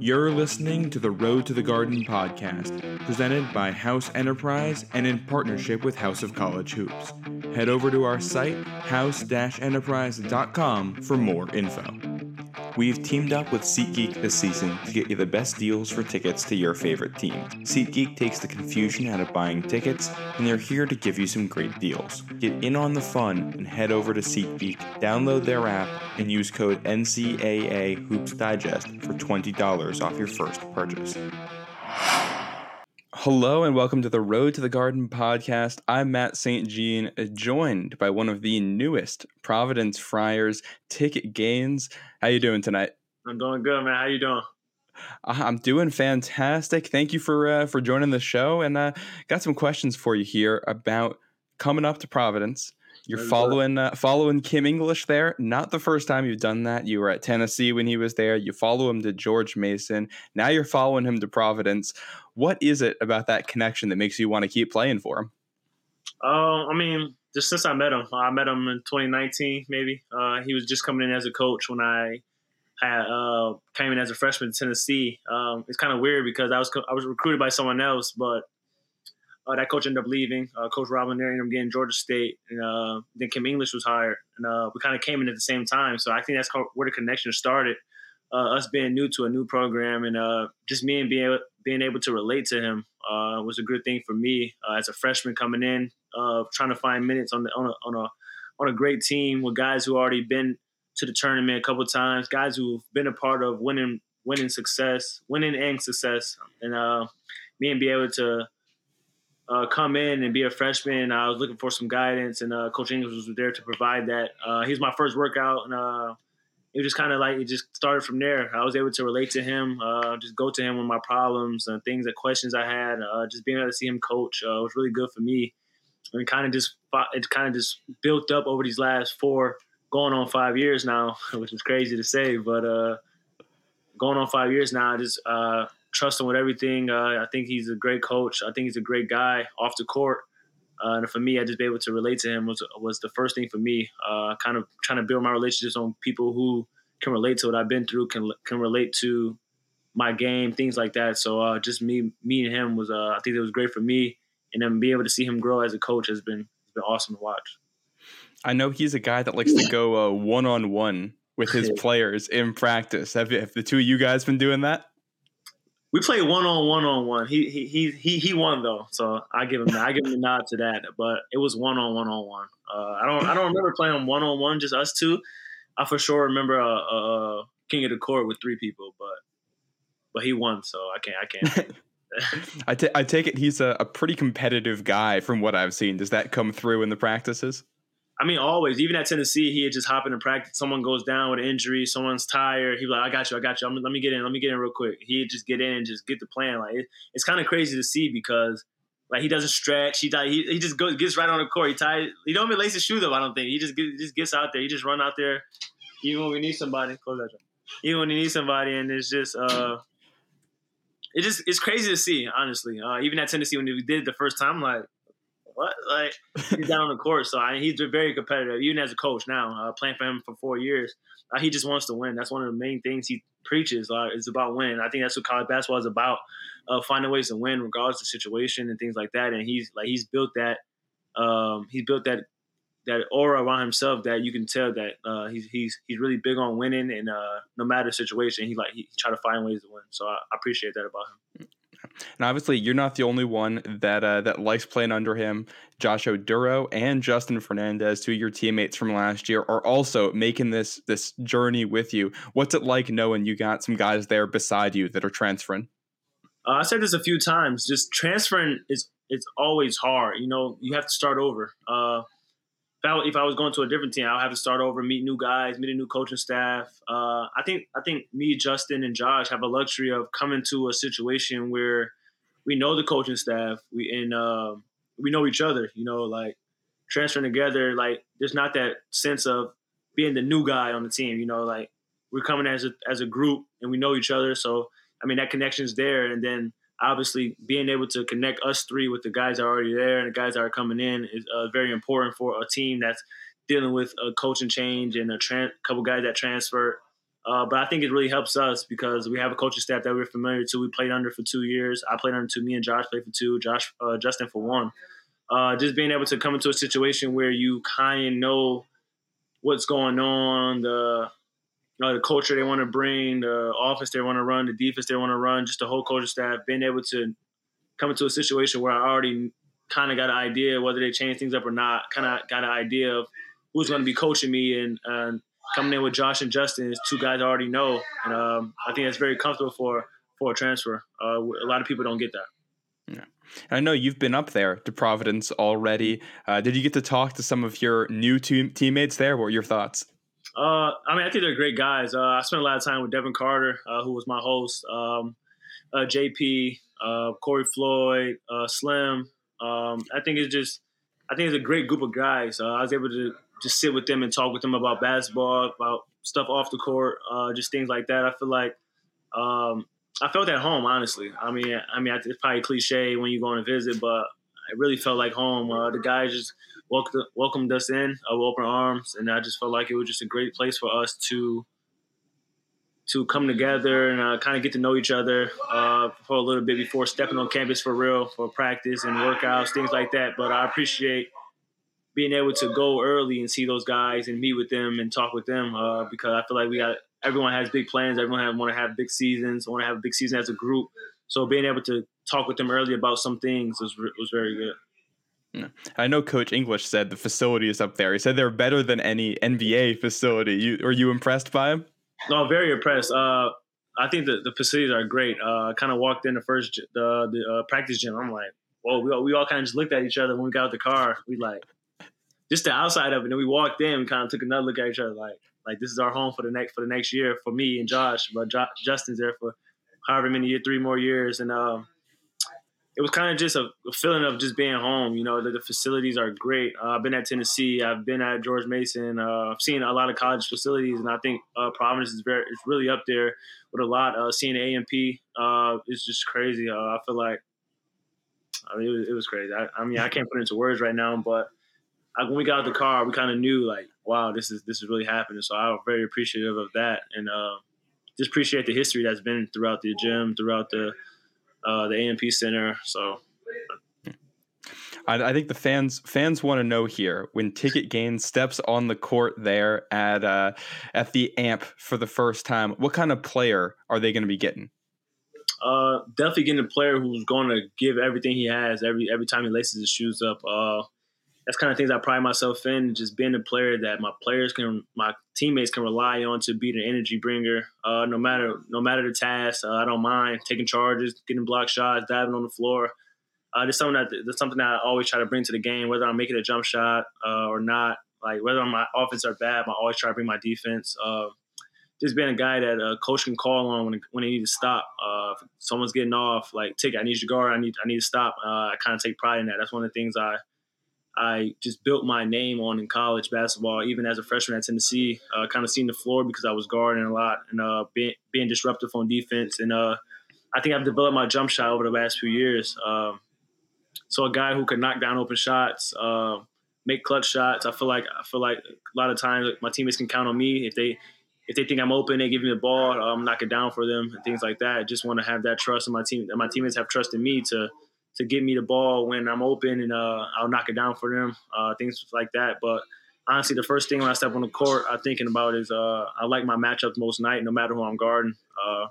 You're listening to the Road to the Garden podcast, presented by House Enterprise and in partnership with House of College Hoops. Head over to our site, house-enterprise.com, for more info. We've teamed up with SeatGeek this season to get you the best deals for tickets to your favorite team. SeatGeek takes the confusion out of buying tickets, and they're here to give you some great deals. Get in on the fun and head over to SeatGeek, download their app, and use code NCAA Hoops Digest for $20 off your first purchase. Hello and welcome to the Road to the Garden podcast. I'm Matt St. Jean, joined by one of the newest Providence Friars, Ticket Gaines. How you doing tonight? I'm doing good, man. How you doing? I'm doing fantastic. Thank you for uh, for joining the show, and uh, got some questions for you here about coming up to Providence. You're following uh, following Kim English there. Not the first time you've done that. You were at Tennessee when he was there. You follow him to George Mason. Now you're following him to Providence. What is it about that connection that makes you want to keep playing for him? Uh, I mean, just since I met him, I met him in 2019. Maybe uh, he was just coming in as a coach when I had uh, came in as a freshman in Tennessee. Um, it's kind of weird because I was I was recruited by someone else, but uh, that coach ended up leaving. Uh, coach Rob Lanier ended up getting Georgia State, and uh, then Kim English was hired, and uh, we kind of came in at the same time. So I think that's where the connection started. Uh, us being new to a new program, and uh, just me and being able, being able to relate to him was a good thing for me as a freshman coming in, trying to find minutes on the on a on a on a great team with guys who already been to the tournament a couple times, guys who've been a part of winning winning success, winning and success, and me and be able to uh, come in and be a freshman. I was looking for some guidance, and uh, Coach English was there to provide that. Uh, he was my first workout, and uh, it just kind of like it just started from there. I was able to relate to him, uh, just go to him with my problems and things and questions I had. Uh, just being able to see him coach was really good for me, and kind of just it kind of just built up over these last four, going on five years now, which is crazy to say, but going on five years now, just trust him with everything. Uh, I think he's a great coach. I think he's a great guy off the court. Uh, and for me, I just be able to relate to him was was the first thing for me. Uh, kind of trying to build my relationships on people who can relate to what I've been through, can can relate to my game, things like that. So uh, just me, me and him was, uh, I think it was great for me, and then being able to see him grow as a coach has been has been awesome to watch. I know he's a guy that likes to go one on one with his players in practice. Have, have the two of you guys been doing that? We played one on one on one. He he he he he won though, so I give him I give him a nod to that. But it was one on one on one. I don't I don't remember playing one on one just us two. I for sure remember a, a, king of the court with three people, but but he won, so I can't I can't. I, t- I take it he's a, a pretty competitive guy from what I've seen. Does that come through in the practices? I mean, always. Even at Tennessee, he had just hop in practice. Someone goes down with an injury. Someone's tired. He's like, "I got you. I got you. I'm, let me get in. Let me get in real quick." He'd just get in and just get the plan. Like it, it's kind of crazy to see because like he doesn't stretch. He he, he just goes gets right on the court. He ties. He don't even lace his shoes up. I don't think he just get, just gets out there. He just run out there. Even when we need somebody, close that. Even when you need somebody, and it's just uh, it just it's crazy to see. Honestly, uh, even at Tennessee when we did the first time, like what? Like he's down on the court, so I, he's very competitive. Even as a coach now, uh, playing for him for four years, uh, he just wants to win. That's one of the main things he preaches. Uh, is about winning. I think that's what college basketball is about: uh, finding ways to win regardless of situation and things like that. And he's like he's built that. Um, he's built that that aura around himself that you can tell that uh, he's he's he's really big on winning, and uh, no matter the situation, he like he try to find ways to win. So I, I appreciate that about him. And obviously, you're not the only one that uh, that likes playing under him. Josh Oduro and Justin Fernandez, two of your teammates from last year, are also making this this journey with you. What's it like knowing you got some guys there beside you that are transferring? Uh, I said this a few times. Just transferring is it's always hard. You know, you have to start over. Uh, if I, if I was going to a different team, I would have to start over, meet new guys, meet a new coaching staff. Uh, I think I think me, Justin, and Josh have a luxury of coming to a situation where we know the coaching staff, we and uh, we know each other. You know, like transferring together, like there's not that sense of being the new guy on the team. You know, like we're coming as a as a group and we know each other. So I mean that connection is there, and then obviously being able to connect us three with the guys that are already there and the guys that are coming in is uh, very important for a team that's dealing with a coaching change and a couple guys that transfer. Uh, but I think it really helps us because we have a coaching staff that we're familiar to. We played under for two years. I played under two. Me and Josh played for two. Josh, uh, Justin for one. Uh, just being able to come into a situation where you kind of know what's going on, the uh, the culture they want to bring, the office they want to run, the defense they want to run, just the whole coaching staff, being able to come into a situation where I already kind of got an idea whether they change things up or not, kind of got an idea of who's going to be coaching me and, coming in with Josh and Justin is two guys I already know, and um, I think that's very comfortable for for a transfer. Uh, a lot of people don't get that. Yeah. I know you've been up there to Providence already. Uh, did you get to talk to some of your new team- teammates there? What were your thoughts? Uh, I mean, I think they're great guys. Uh, I spent a lot of time with Devin Carter, uh, who was my host, um, uh, JP, uh, Corey Floyd, Slim. Um, I think it's just, I think it's a great group of guys. I was able to just sit with them and talk with them about basketball, about stuff off the court, just things like that. I feel like um, I felt at home, honestly. I mean, I mean, it's probably cliche when you go on a visit, but I really felt like home. Uh, the guys just welcomed, welcomed us in uh, with open arms, and I just felt like it was just a great place for us to to come together and uh, kind of get to know each other uh, for a little bit before stepping on campus for real for practice and workouts, things like that. But I appreciate being able to go early and see those guys and meet with them and talk with them uh, because I feel like we got everyone has big plans. Everyone want to have big seasons. Want to have a big season as a group. So being able to talk with them early about some things was was very good. I know Coach English said the facility is up there. He said they're better than any NBA facility. You are you impressed by him? No, very impressed. Uh, I think the, the facilities are great. Uh, I kind of walked in the first the the uh, practice gym. I'm like, whoa, we all, we all kind of just looked at each other when we got out the car. We like just the outside of it. And then we walked in, kind of took another look at each other, like like this is our home for the next for the next year for me and Josh. But jo- Justin's there for however many years, three more years, and um, it was kind of just a, feeling of just being home. You know, the, the facilities are great. Uh, I've been at Tennessee. I've been at George Mason. Uh, I've seen a lot of college facilities, and I think uh, Providence is very it's really up there with a lot. Uh, seeing AMP uh, is just crazy. Uh, I feel like I mean it was, it was crazy. I, I, mean I can't put it into words right now, but I, when we got out the car, we kind of knew like, wow, this is this is really happening. So I'm very appreciative of that, and just appreciate the history that's been throughout the gym, throughout the uh, the AMP Center. So. I, think the fans fans want to know here when Ticket Gaines steps on the court there at uh, at the AMP for the first time. What kind of player are they going to be getting? Uh, definitely getting a player who's going to give everything he has every every time he laces his shoes up. Uh, that's kind of things I pride myself in, just being a player that my players can, my teammates can rely on to be the energy bringer. Uh, no matter no matter the task, uh, I don't mind taking charges, getting block shots, diving on the floor. Uh, something that that's something that I always try to bring to the game, whether I'm making a jump shot uh, or not. Like whether my offense or bad, I always try to bring my defense. Uh, just being a guy that a coach can call on when when they need to stop. Uh, someone's getting off, like take, I need you to guard. I need I need to stop. I kind of take pride in that. That's one of the things I I just built my name on in college basketball, even as a freshman at Tennessee. Uh, kind of seeing the floor because I was guarding a lot and uh, being, being disruptive on defense. And uh, I think I've developed my jump shot over the last few years. Um, so a guy who can knock down open shots, uh, make clutch shots. I feel like I feel like a lot of times my teammates can count on me if they if they think I'm open, they give me the ball, I'm knocking down for them and things like that. I just want to have that trust in my team. And my teammates have trust in me to to give me the ball when I'm open and uh, I'll knock it down for them, uh, things like that. But honestly, the first thing when I step on the court, I'm thinking about is uh, I like my matchups most night, no matter who I'm guarding. Uh,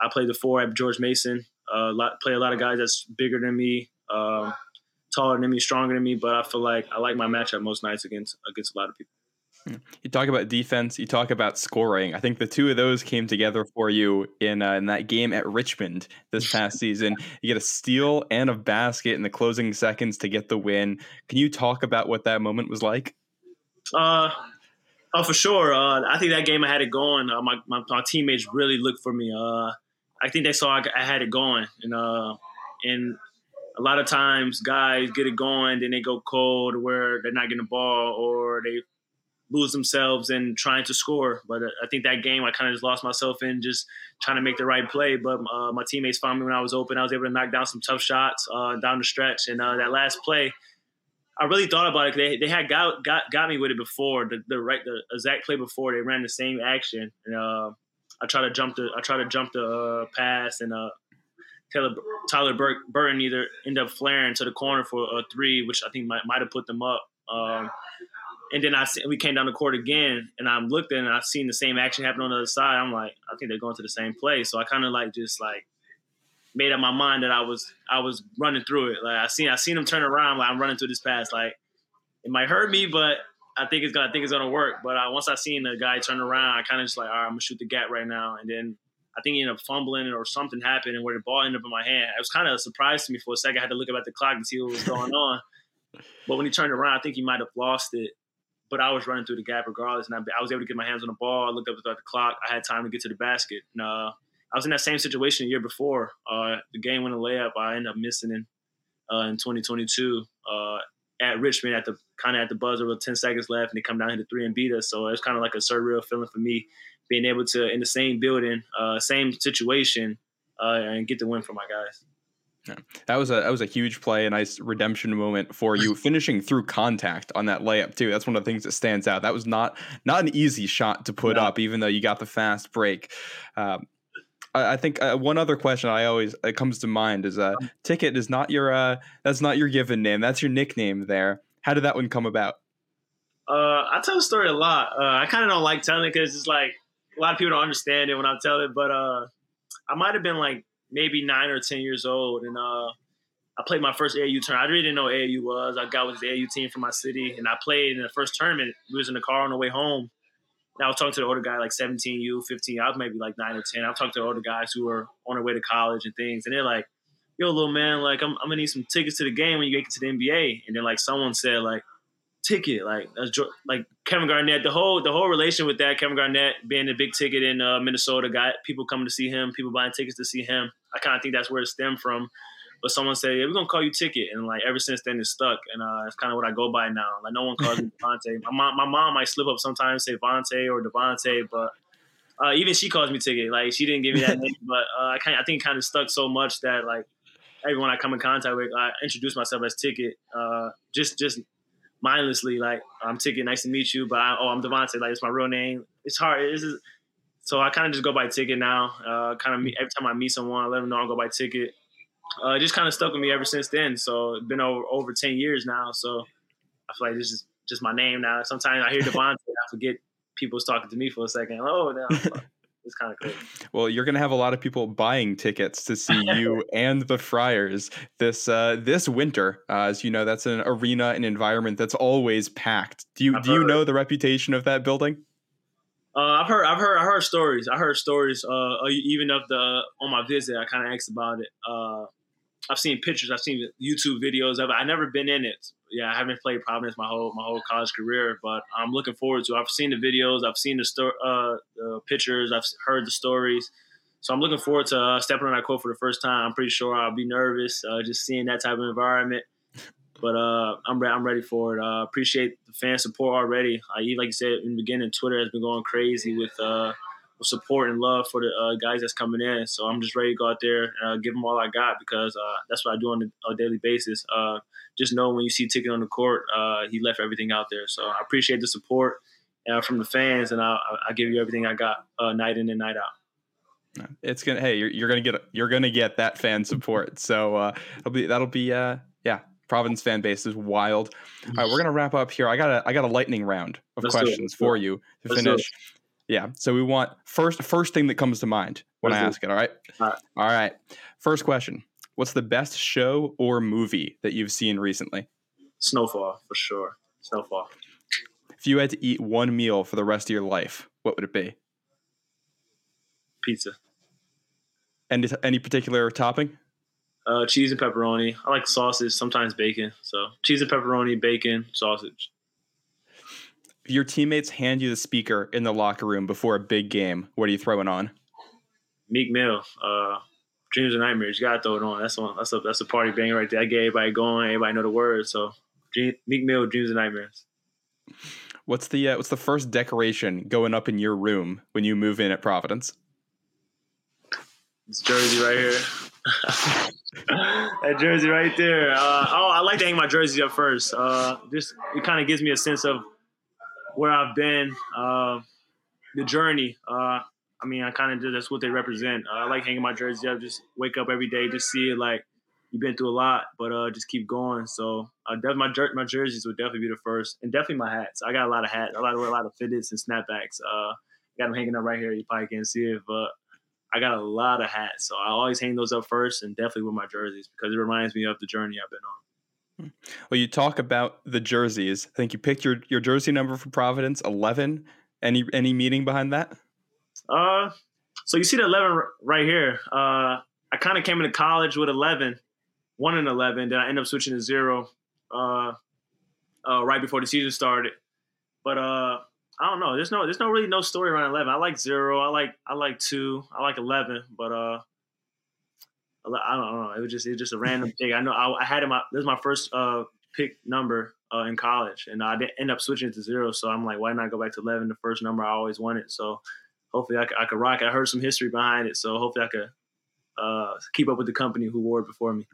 I play the four at George Mason. Uh, play a lot of guys that's bigger than me, um, taller than me, stronger than me. But I feel like I like my matchup most nights against against a lot of people. You talk about defense. You talk about scoring. I think the two of those came together for you in uh, in that game at Richmond this past season. You get a steal and a basket in the closing seconds to get the win. Can you talk about what that moment was like? Uh, oh, for sure. Uh, I think that game I had it going. Uh, my, my, my teammates really looked for me. Uh, I think they saw I, I had it going, and uh, and a lot of times guys get it going, then they go cold where they're not getting the ball or they lose themselves in trying to score. But uh, I think that game I kind of just lost myself in just trying to make the right play. But uh, my teammates found me when I was open. I was able to knock down some tough shots uh, down the stretch. And uh, that last play, I really thought about it. They, they had got, got got me with it before the, the right the exact play before they ran the same action. And uh, I try to jump the I try to jump the uh, pass and Taylor Tyler Bur- Burton either end up flaring to the corner for a three, which I think might might have put them up. Um, and then I we came down the court again, and I looked and I've seen the same action happen on the other side. I'm like, I think they're going to the same place. So I kind of like just like made up my mind that I was I was running through it. Like I seen I seen him turn around, like I'm running through this pass. Like it might hurt me, but I think it's gonna I think it's gonna work. But I, once I seen the guy turn around, I kind of just like, all right, I'm gonna shoot the gap right now. And then I think he ended up fumbling or something happened, and where the ball ended up in my hand, it was kind of a surprise to me for a second. I had to look up at the clock to see what was going on. But when he turned around, I think he might have lost it. But I was running through the gap regardless, and I, I was able to get my hands on the ball. I looked up at the clock. I had time to get to the basket. And, uh, I was in that same situation a year before. Uh, the game winning layup, I ended up missing in uh, in 2022 uh, at Richmond at the kind of at the buzzer with 10 seconds left, and they come down here to three and beat us. So it's kind of like a surreal feeling for me being able to in the same building, uh, same situation, uh, and get the win for my guys. Yeah. That was a that was a huge play, a nice redemption moment for you, finishing through contact on that layup too. That's one of the things that stands out. That was not not an easy shot to put no. up, even though you got the fast break. Um, I think uh, one other question I always it comes to mind is uh, ticket is not your uh, that's not your given name. That's your nickname there. How did that one come about? Uh, I tell the story a lot. Uh, I kind of don't like telling it because it's like a lot of people don't understand it when I tell it. But uh, I might have been like maybe nine or ten years old, and uh, I played my first AAU tournament. I really didn't know AAU was. I got with the AAU team from my city, and I played in the first tournament. We was in the car on the way home, and I was talking to the older guy, like 17, you, 15. I was maybe like nine or 10. I was talking to the older guys who were on their way to college and things. And they're like, yo, little man, like, I'm, I'm to need some tickets to the game when you get to the NBA. And then, like, someone said, like, ticket, like, like Kevin Garnett, the whole, the whole relation with that, Kevin Garnett being the big ticket in uh, Minnesota, got people coming to see him, people buying tickets to see him. I kind of think that's where it stemmed from. But someone said, "Yeah, we're gonna call you Ticket," and like ever since then, it's stuck, and uh, it's kind of what I go by now. Like no one calls me Devontae. My mom, my mom might slip up sometimes, say Vontae or Devonte, but uh, even she calls me Ticket. Like she didn't give me that name, but uh, I kind, I think, it kind of stuck so much that like everyone I come in contact with, I introduce myself as Ticket, uh, just just mindlessly. Like I'm Ticket, nice to meet you, but I, oh, I'm Devontae. Like it's my real name. It's hard. It's just, so I kind of just go by Ticket now. Uh, kind of every time I meet someone, I let them know I go by Ticket uh, it just kind of stuck with me ever since then. So it's been over over ten years now. So I feel like this is just my name now. Sometimes I hear Devontae, I forget people's talking to me for a second. Oh, no. It's kind of crazy. Well, you're going to have a lot of people buying tickets to see you and the Friars this uh, this winter. Uh, as you know, that's an arena, an environment that's always packed. Do you I've do you know the reputation of that building? Uh, I've heard, I've heard, I heard stories. I heard stories. Uh, even of the on my visit, I kind of asked about it. Uh, I've seen pictures, I've seen YouTube videos of it. I've never been in it. Yeah, I haven't played Providence my whole my whole college career, but I'm looking forward to. It. I've seen the videos, I've seen the sto- uh, the pictures, I've heard the stories. So I'm looking forward to uh, stepping on that court for the first time. I'm pretty sure I'll be nervous uh, just seeing that type of environment, but uh, I'm re- I'm ready for it. Uh, appreciate the fan support already. I even like you said in the beginning, Twitter has been going crazy with uh, support and love for the uh, guys that's coming in. So I'm just ready to go out there and uh, give them all I got because uh, that's what I do on a, daily basis. Uh, just know when you see Ticket on the court, uh, he left everything out there. So I appreciate the support uh, from the fans, and I'll, I'll, give you everything I got night in and night out. It's gonna. Hey, you're, you're gonna get you're gonna get that fan support. So it'll be that'll be yeah. Providence fan base is wild. All right, we're gonna wrap up here. I got a I got a lightning round of Let's questions for you to Let's finish. Yeah. So we want first first thing that comes to mind when I ask it. All right? all right. All right. First question. What's the best show or movie that you've seen recently? Snowfall, for sure. Snowfall. If you had to eat one meal for the rest of your life, what would it be? Pizza. Any any particular topping? Uh, cheese and pepperoni. I like sausage, sometimes bacon. So cheese and pepperoni, bacon, sausage your teammates hand you the speaker in the locker room before a big game, what are you throwing on? Meek Mill, uh, Dreams and Nightmares. You gotta throw it on. That's one. That's a that's a party banger right there. I get everybody going. Everybody know the words. So Meek Mill, Dreams and Nightmares. What's the uh, what's the first decoration going up in your room when you move in at Providence? This jersey right here. that jersey right there. Uh, oh, I like to hang my jersey up first. Uh, just it kind of gives me a sense of where I've been, uh, the journey. Uh, I mean, I kind of. That's what they represent. Uh, I like hanging my jersey up. Just wake up every day, just see it like you've been through a lot, but uh, just keep going. So uh, my jer- my jerseys would definitely be the first, and definitely my hats. I got a lot of hats. I like to wear a lot of fitteds and snapbacks. Uh, got them hanging up right here. You probably can't see it, but I got a lot of hats. So I always hang those up first, and definitely with my jerseys because it reminds me of the journey I've been on. Well, you talk about the jerseys. I think you picked your, your jersey number for Providence, eleven. Any any meaning behind that? Uh, so you see the eleven right here. Uh, I kind of came into college with eleven, one and eleven. Then I ended up switching to zero, uh, uh, right before the season started. But uh, I don't know. There's no there's no really no story around eleven. I like zero. I like I like two. I like eleven. But uh, I don't know. It was just it was just a random pick. I know I, I had him. This was my first uh pick number uh, in college, and I didn't end up switching it to zero. So I'm like, why not go back to eleven? The first number I always wanted. So hopefully I, I could rock. I heard some history behind it, so hopefully I could uh, keep up with the company who wore it before me.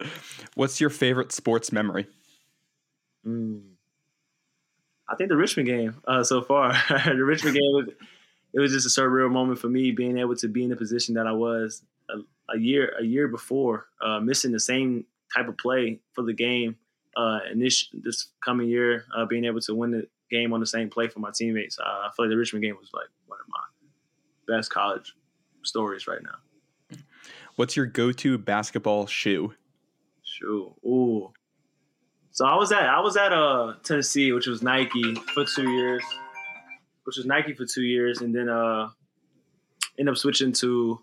What's your favorite sports memory? Mm. I think the Richmond game uh, so far. the Richmond game was it was just a surreal moment for me being able to be in the position that I was a year a year before, uh, missing the same type of play for the game. Uh, and this this coming year, uh, being able to win the game on the same play for my teammates, uh, I feel like the Richmond game was like one of my best college stories right now. What's your go-to basketball shoe? Shoe, ooh. So I was at I was at uh Tennessee, which was Nike for two years, which was Nike for two years, and then uh end up switching to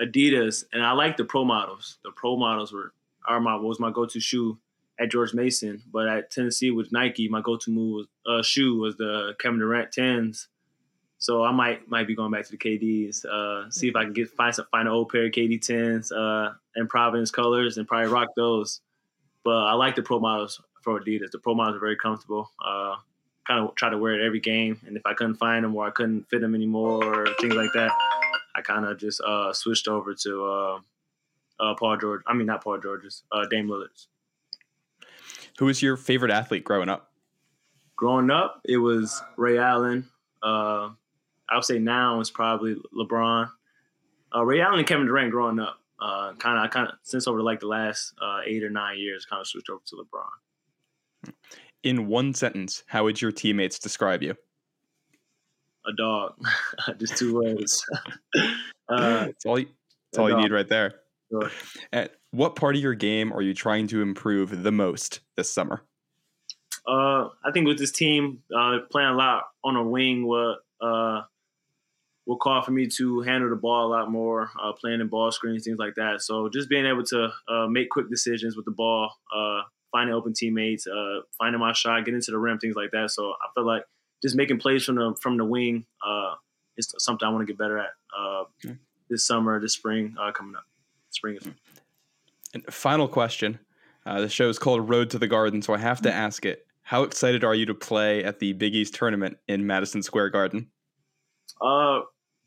Adidas, and I like the pro models. The pro models were are my was my go to shoe at George Mason, but at Tennessee with Nike, my go to move was, uh, shoe was the Kevin Durant tens. So I might might be going back to the KDs, uh, see if I can get find some find an old pair of KD tens uh, and Providence colors and probably rock those. But I like the pro models for Adidas. The pro models are very comfortable. Uh, kind of try to wear it every game, and if I couldn't find them or I couldn't fit them anymore or things like that, I kind of just uh, switched over to uh, uh, Paul George. I mean, not Paul George's, uh, Dame Lillard's. Who was your favorite athlete growing up? Growing up, it was Ray Allen. Uh, I would say now it's probably LeBron. Uh, Ray Allen and Kevin Durant growing up. kind of, I kind of since over like the last eight or nine years, kind of switched over to LeBron. In one sentence, how would your teammates describe you? A dog. Just two words. uh, that's all. You, that's all you need right there. Sure. At what part of your game are you trying to improve the most this summer? Uh, I think with this team uh, playing a lot on a wing, what uh, will call for me to handle the ball a lot more, uh, playing in ball screens, things like that. So just being able to uh, make quick decisions with the ball, uh, finding open teammates, uh, finding my shot, getting to the rim, things like that. So I feel like just making plays from the from the wing uh, is something I want to get better at uh, okay. this summer, this spring uh, coming up. Spring is. And final question. Uh, the show is called Road to the Garden, so I have to mm-hmm. ask it. How excited are you to play at the Big East tournament in Madison Square Garden? Uh,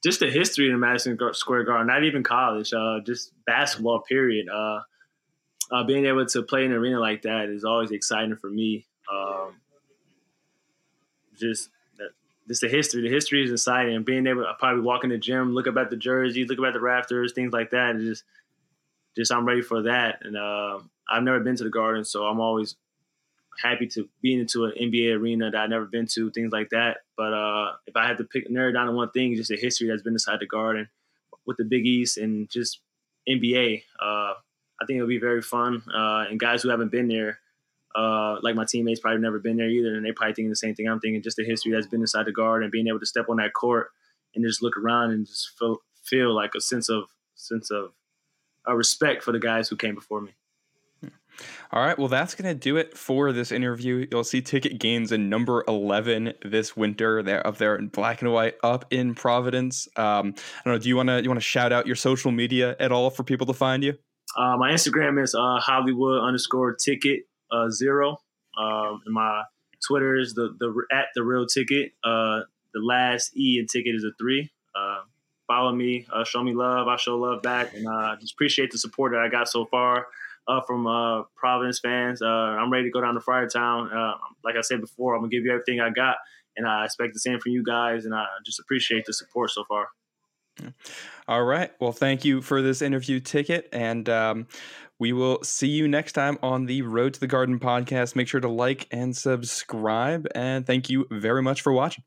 just the history in Madison Square Garden, not even college, uh, just basketball. Period. Uh, uh, being able to play in an arena like that is always exciting for me. Um, just just the history. The history is inside, And being able to probably walk in the gym, look up at the jersey, look up at the rafters, things like that. just, just I'm ready for that. And uh, I've never been to the Garden, so I'm always happy to be into an NBA arena that I've never been to, things like that. But uh, if I had to pick narrow down to one thing, just the history that's been inside the Garden with the Big East and just NBA. Uh, I think it'll be very fun. Uh, and guys who haven't been there uh, like my teammates probably never been there either, and they probably thinking the same thing I'm thinking. Just the history that's been inside the guard and being able to step on that court and just look around and just feel feel like a sense of sense of uh, respect for the guys who came before me. All right, well, that's going to do it for this interview. You'll see ticket Gaines in number 11 this winter. They're up there in black and white up in Providence. Um, I don't know, do you want to you want to shout out your social media at all for people to find you? Uh, my Instagram is uh, Hollywood underscore ticket uh, zero. Um, and my Twitter is the the at the real ticket. Uh, the last E in ticket is a three. Uh, follow me, uh, show me love. I show love back, and uh, just appreciate the support that I got so far uh, from uh, Providence fans. Uh, I'm ready to go down to Friartown. Uh, like I said before, I'm gonna give you everything I got, and I expect the same from you guys. And I just appreciate the support so far. All right. Well, thank you for this interview ticket. And um, we will see you next time on the Road to the Garden podcast. Make sure to like and subscribe. And thank you very much for watching.